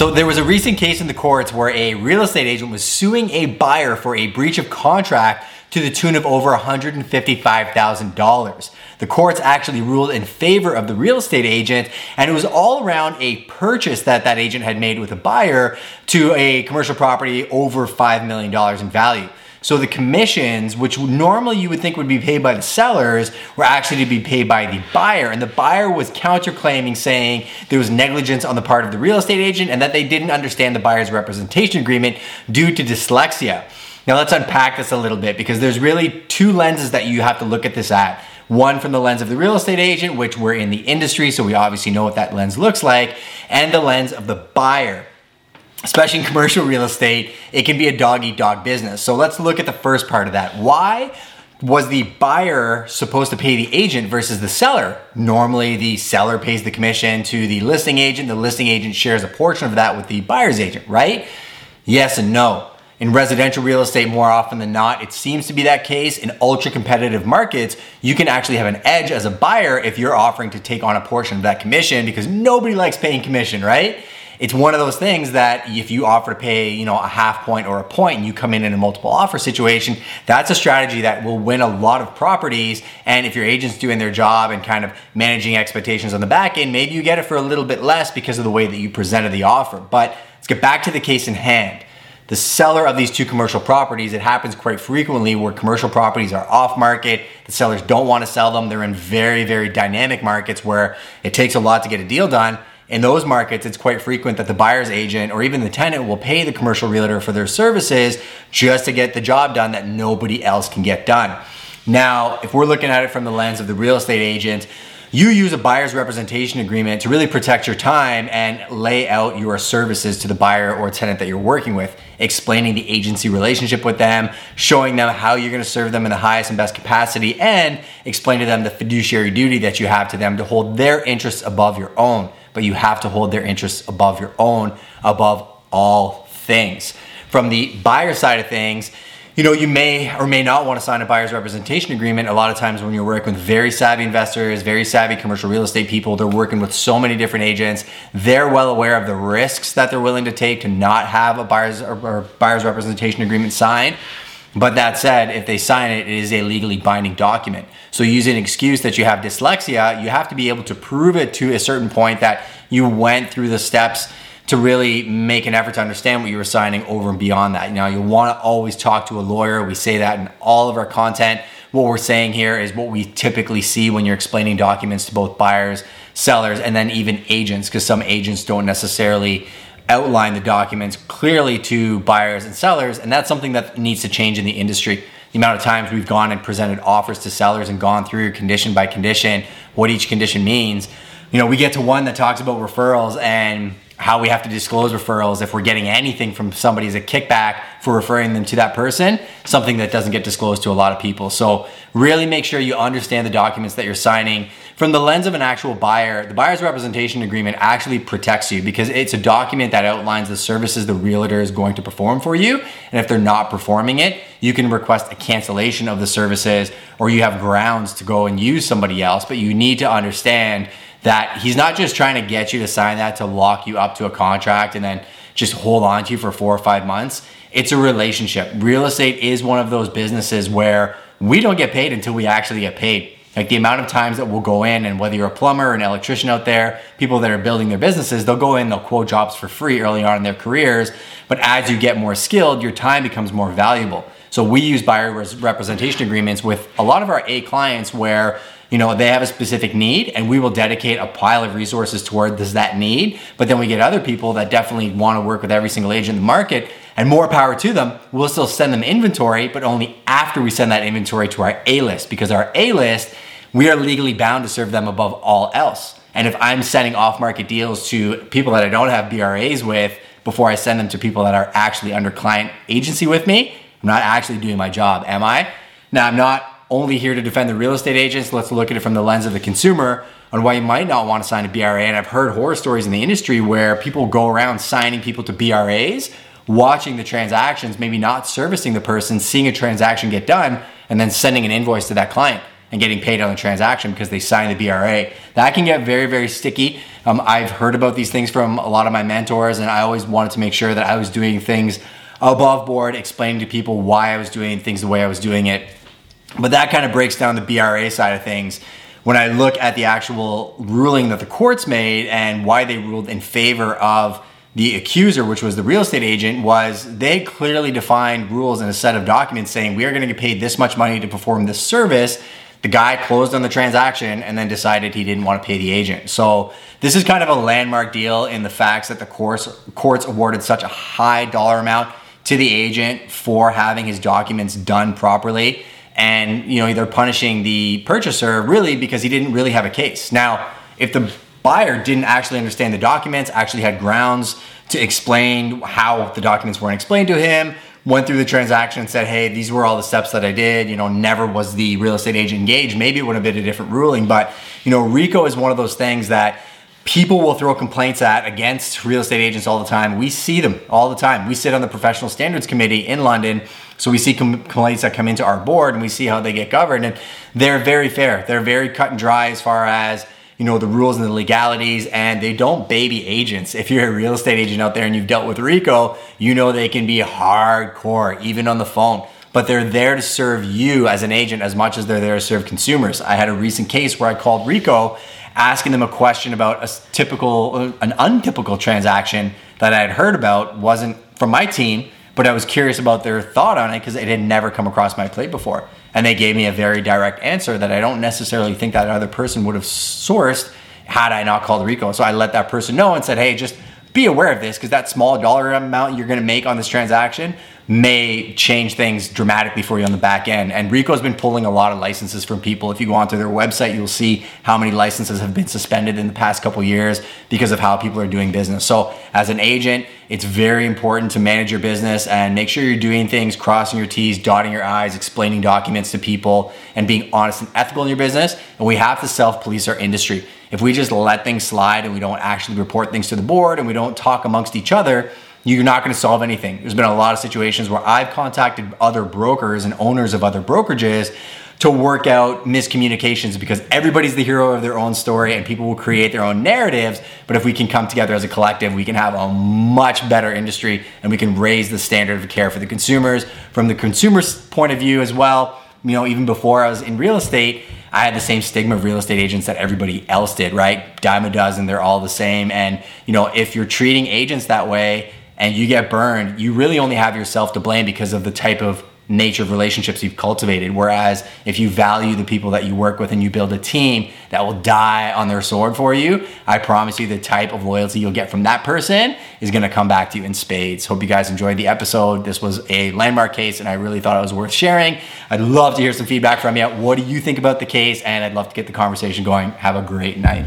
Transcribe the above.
So there was a recent case in the courts where a real estate agent was suing a buyer for a breach of contract to the tune of over $155,000. The courts actually ruled in favor of the real estate agent, and it was all around a purchase that that agent had made with a buyer to a commercial property over $5 million in value. So the commissions, which normally you would think would be paid by the sellers, were actually to be paid by the buyer. And the buyer was counterclaiming saying there was negligence on the part of the real estate agent and that they didn't understand the buyer's representation agreement due to dyslexia. Now let's unpack this a little bit because there's really two lenses that you have to look at this at. One from the lens of the real estate agent, which we're in the industry, so we obviously know what that lens looks like, and the lens of the buyer especially in commercial real estate, it can be a dog eat dog business. So let's look at the first part of that. Why was the buyer supposed to pay the agent versus the seller? Normally, the seller pays the commission to the listing agent, the listing agent shares a portion of that with the buyer's agent, right? Yes and no. In residential real estate, more often than not, it seems to be that case. In ultra competitive markets, you can actually have an edge as a buyer if you're offering to take on a portion of that commission because nobody likes paying commission, right? It's one of those things that if you offer to pay, you know, a half point or a point and you come in in a multiple offer situation, that's a strategy that will win a lot of properties. And if your agent's doing their job and kind of managing expectations on the back end, maybe you get it for a little bit less because of the way that you presented the offer. But let's get back to the case in hand the seller of these two commercial properties, it happens quite frequently where commercial properties are off market. The sellers don't want to sell them. They're in very, very dynamic markets where it takes a lot to get a deal done in those markets, it's quite frequent that the buyer's agent or even the tenant will pay the commercial realtor for their services just to get the job done that nobody else can get done. Now, if we're looking at it from the lens of the real estate agent, you use a buyer's representation agreement to really protect your time and lay out your services to the buyer or tenant that you're working with, explaining the agency relationship with them, showing them how you're going to serve them in the highest and best capacity, and explain to them the fiduciary duty that you have to them to hold their interests above your own but you have to hold their interests above your own, above all things. From the buyer side of things, you know, you may or may not want to sign a buyer's representation agreement. A lot of times when you're working with very savvy investors, very savvy commercial real estate people, they're working with so many different agents. They're well aware of the risks that they're willing to take to not have a buyer's or, buyer's representation agreement signed. But that said, if they sign it, it is a legally binding document. So using an excuse that you have dyslexia, you have to be able to prove it to a certain point that you went through the steps to really make an effort to understand what you were signing over and beyond that. Now, you want to always talk to a lawyer. We say that in all of our content. What we're saying here is what we typically see when you're explaining documents to both buyers, sellers, and then even agents, because some agents don't necessarily outline the documents clearly to buyers and sellers, and that's something that needs to change in the industry. The amount of times we've gone and presented offers to sellers and gone through condition by condition what each condition means. You know, we get to one that talks about referrals and how we have to disclose referrals if we're getting anything from somebody as a kickback for referring them to that person, something that doesn't get disclosed to a lot of people. So, really make sure you understand the documents that you're signing from the lens of an actual buyer, the buyer's representation agreement actually protects you because it's a document that outlines the services the realtor is going to perform for you. And if they're not performing it, you can request a cancellation of the services or you have grounds to go and use somebody else. But you need to understand that he's not just trying to get you to sign that to lock you up to a contract and then just hold on to you for four or five months. It's a relationship. Real estate is one of those businesses where we don't get paid until we actually get paid. Like the amount of times that we'll go in, and whether you're a plumber or an electrician out there, people that are building their businesses, they'll go in, they'll quote jobs for free early on in their careers. But as you get more skilled, your time becomes more valuable. So we use buyer representation agreements with a lot of our A clients where you know they have a specific need and we will dedicate a pile of resources toward this that need. But then we get other people that definitely want to work with every single agent in the market and more power to them. We'll still send them inventory but only after we send that inventory to our a list because our a list we are legally bound to serve them above all else. And if i'm sending off market deals to people that i don't have bras with before i send them to people that are actually under client agency with me i'm not actually doing my job am i? Now i'm not only here to defend the real estate agents. Let's look at it from the lens of the consumer on why you might not want to sign a BRA. And I've heard horror stories in the industry where people go around signing people to BRAs, watching the transactions, maybe not servicing the person, seeing a transaction get done, and then sending an invoice to that client and getting paid on the transaction because they signed the BRA. That can get very, very sticky Um, I've heard about these things from a lot of my mentors, and I always wanted to make sure that I was doing things above board, explaining to people why I was doing things the way I was doing it. But that kind of breaks down the BRA side of things. When I look at the actual ruling that the courts made and why they ruled in favor of the accuser, which was the real estate agent, was they clearly defined rules in a set of documents saying we are going to get paid this much money to perform this service. The guy closed on the transaction and then decided he didn't want to pay the agent. So this is kind of a landmark deal in the facts that the courts courts awarded such a high dollar amount to the agent for having his documents done properly. And you know, they're punishing the purchaser really because he didn't really have a case. Now, if the buyer didn't actually understand the documents, actually had grounds to explain how the documents weren't explained to him, went through the transaction and said, hey, these were all the steps that I did, you know, never was the real estate agent engaged, maybe it would have been a different ruling. But, you know, RECO is one of those things that people will throw complaints at against real estate agents all the time. We see them all the time. We sit on the professional standards committee in London. So we see complaints that come into our board and we see how they get governed. And they're very fair. They're very cut and dry as far as you know the rules and the legalities and they don't baby agents if you're a real estate agent out there and you've dealt with RECO you know they can be hardcore even on the phone but they're there to serve you as an agent as much as they're there to serve consumers i had a recent case where i called RECO asking them a question about a typical uh, an untypical transaction that i had heard about wasn't from my team but i was curious about their thought on it because it had never come across my plate before and they gave me a very direct answer that I don't necessarily think that other person would have sourced had I not called RECO. So I let that person know and said, hey, just be aware of this because that small dollar amount you're going to make on this transaction may change things dramatically for you on the back end. And RECO's been pulling a lot of licenses from people. If you go onto their website, you'll see how many licenses have been suspended in the past couple years because of how people are doing business. So, as an agent, it's very important to manage your business and make sure you're doing things, crossing your T's, dotting your I's, explaining documents to people, and being honest and ethical in your business. And we have to self police our industry. If we just let things slide and we don't actually report things to the board and we don't talk amongst each other, you're not going to solve anything. There's been a lot of situations where I've contacted other brokers and owners of other brokerages to work out miscommunications because everybody's the hero of their own story and people will create their own narratives. But if we can come together as a collective, we can have a much better industry and we can raise the standard of care for the consumers. From the consumer's point of view as well, you know, even before I was in real estate, I had the same stigma of real estate agents that everybody else did, right? Dime a dozen, they're all the same. And, you know, if you're treating agents that way, and you get burned, you really only have yourself to blame because of the type of nature of relationships you've cultivated. Whereas if you value the people that you work with and you build a team that will die on their sword for you, I promise you the type of loyalty you'll get from that person is going to come back to you in spades. Hope you guys enjoyed the episode. This was a landmark case and I really thought it was worth sharing. I'd love to hear some feedback from you. What do you think about the case? And I'd love to get the conversation going. Have a great night.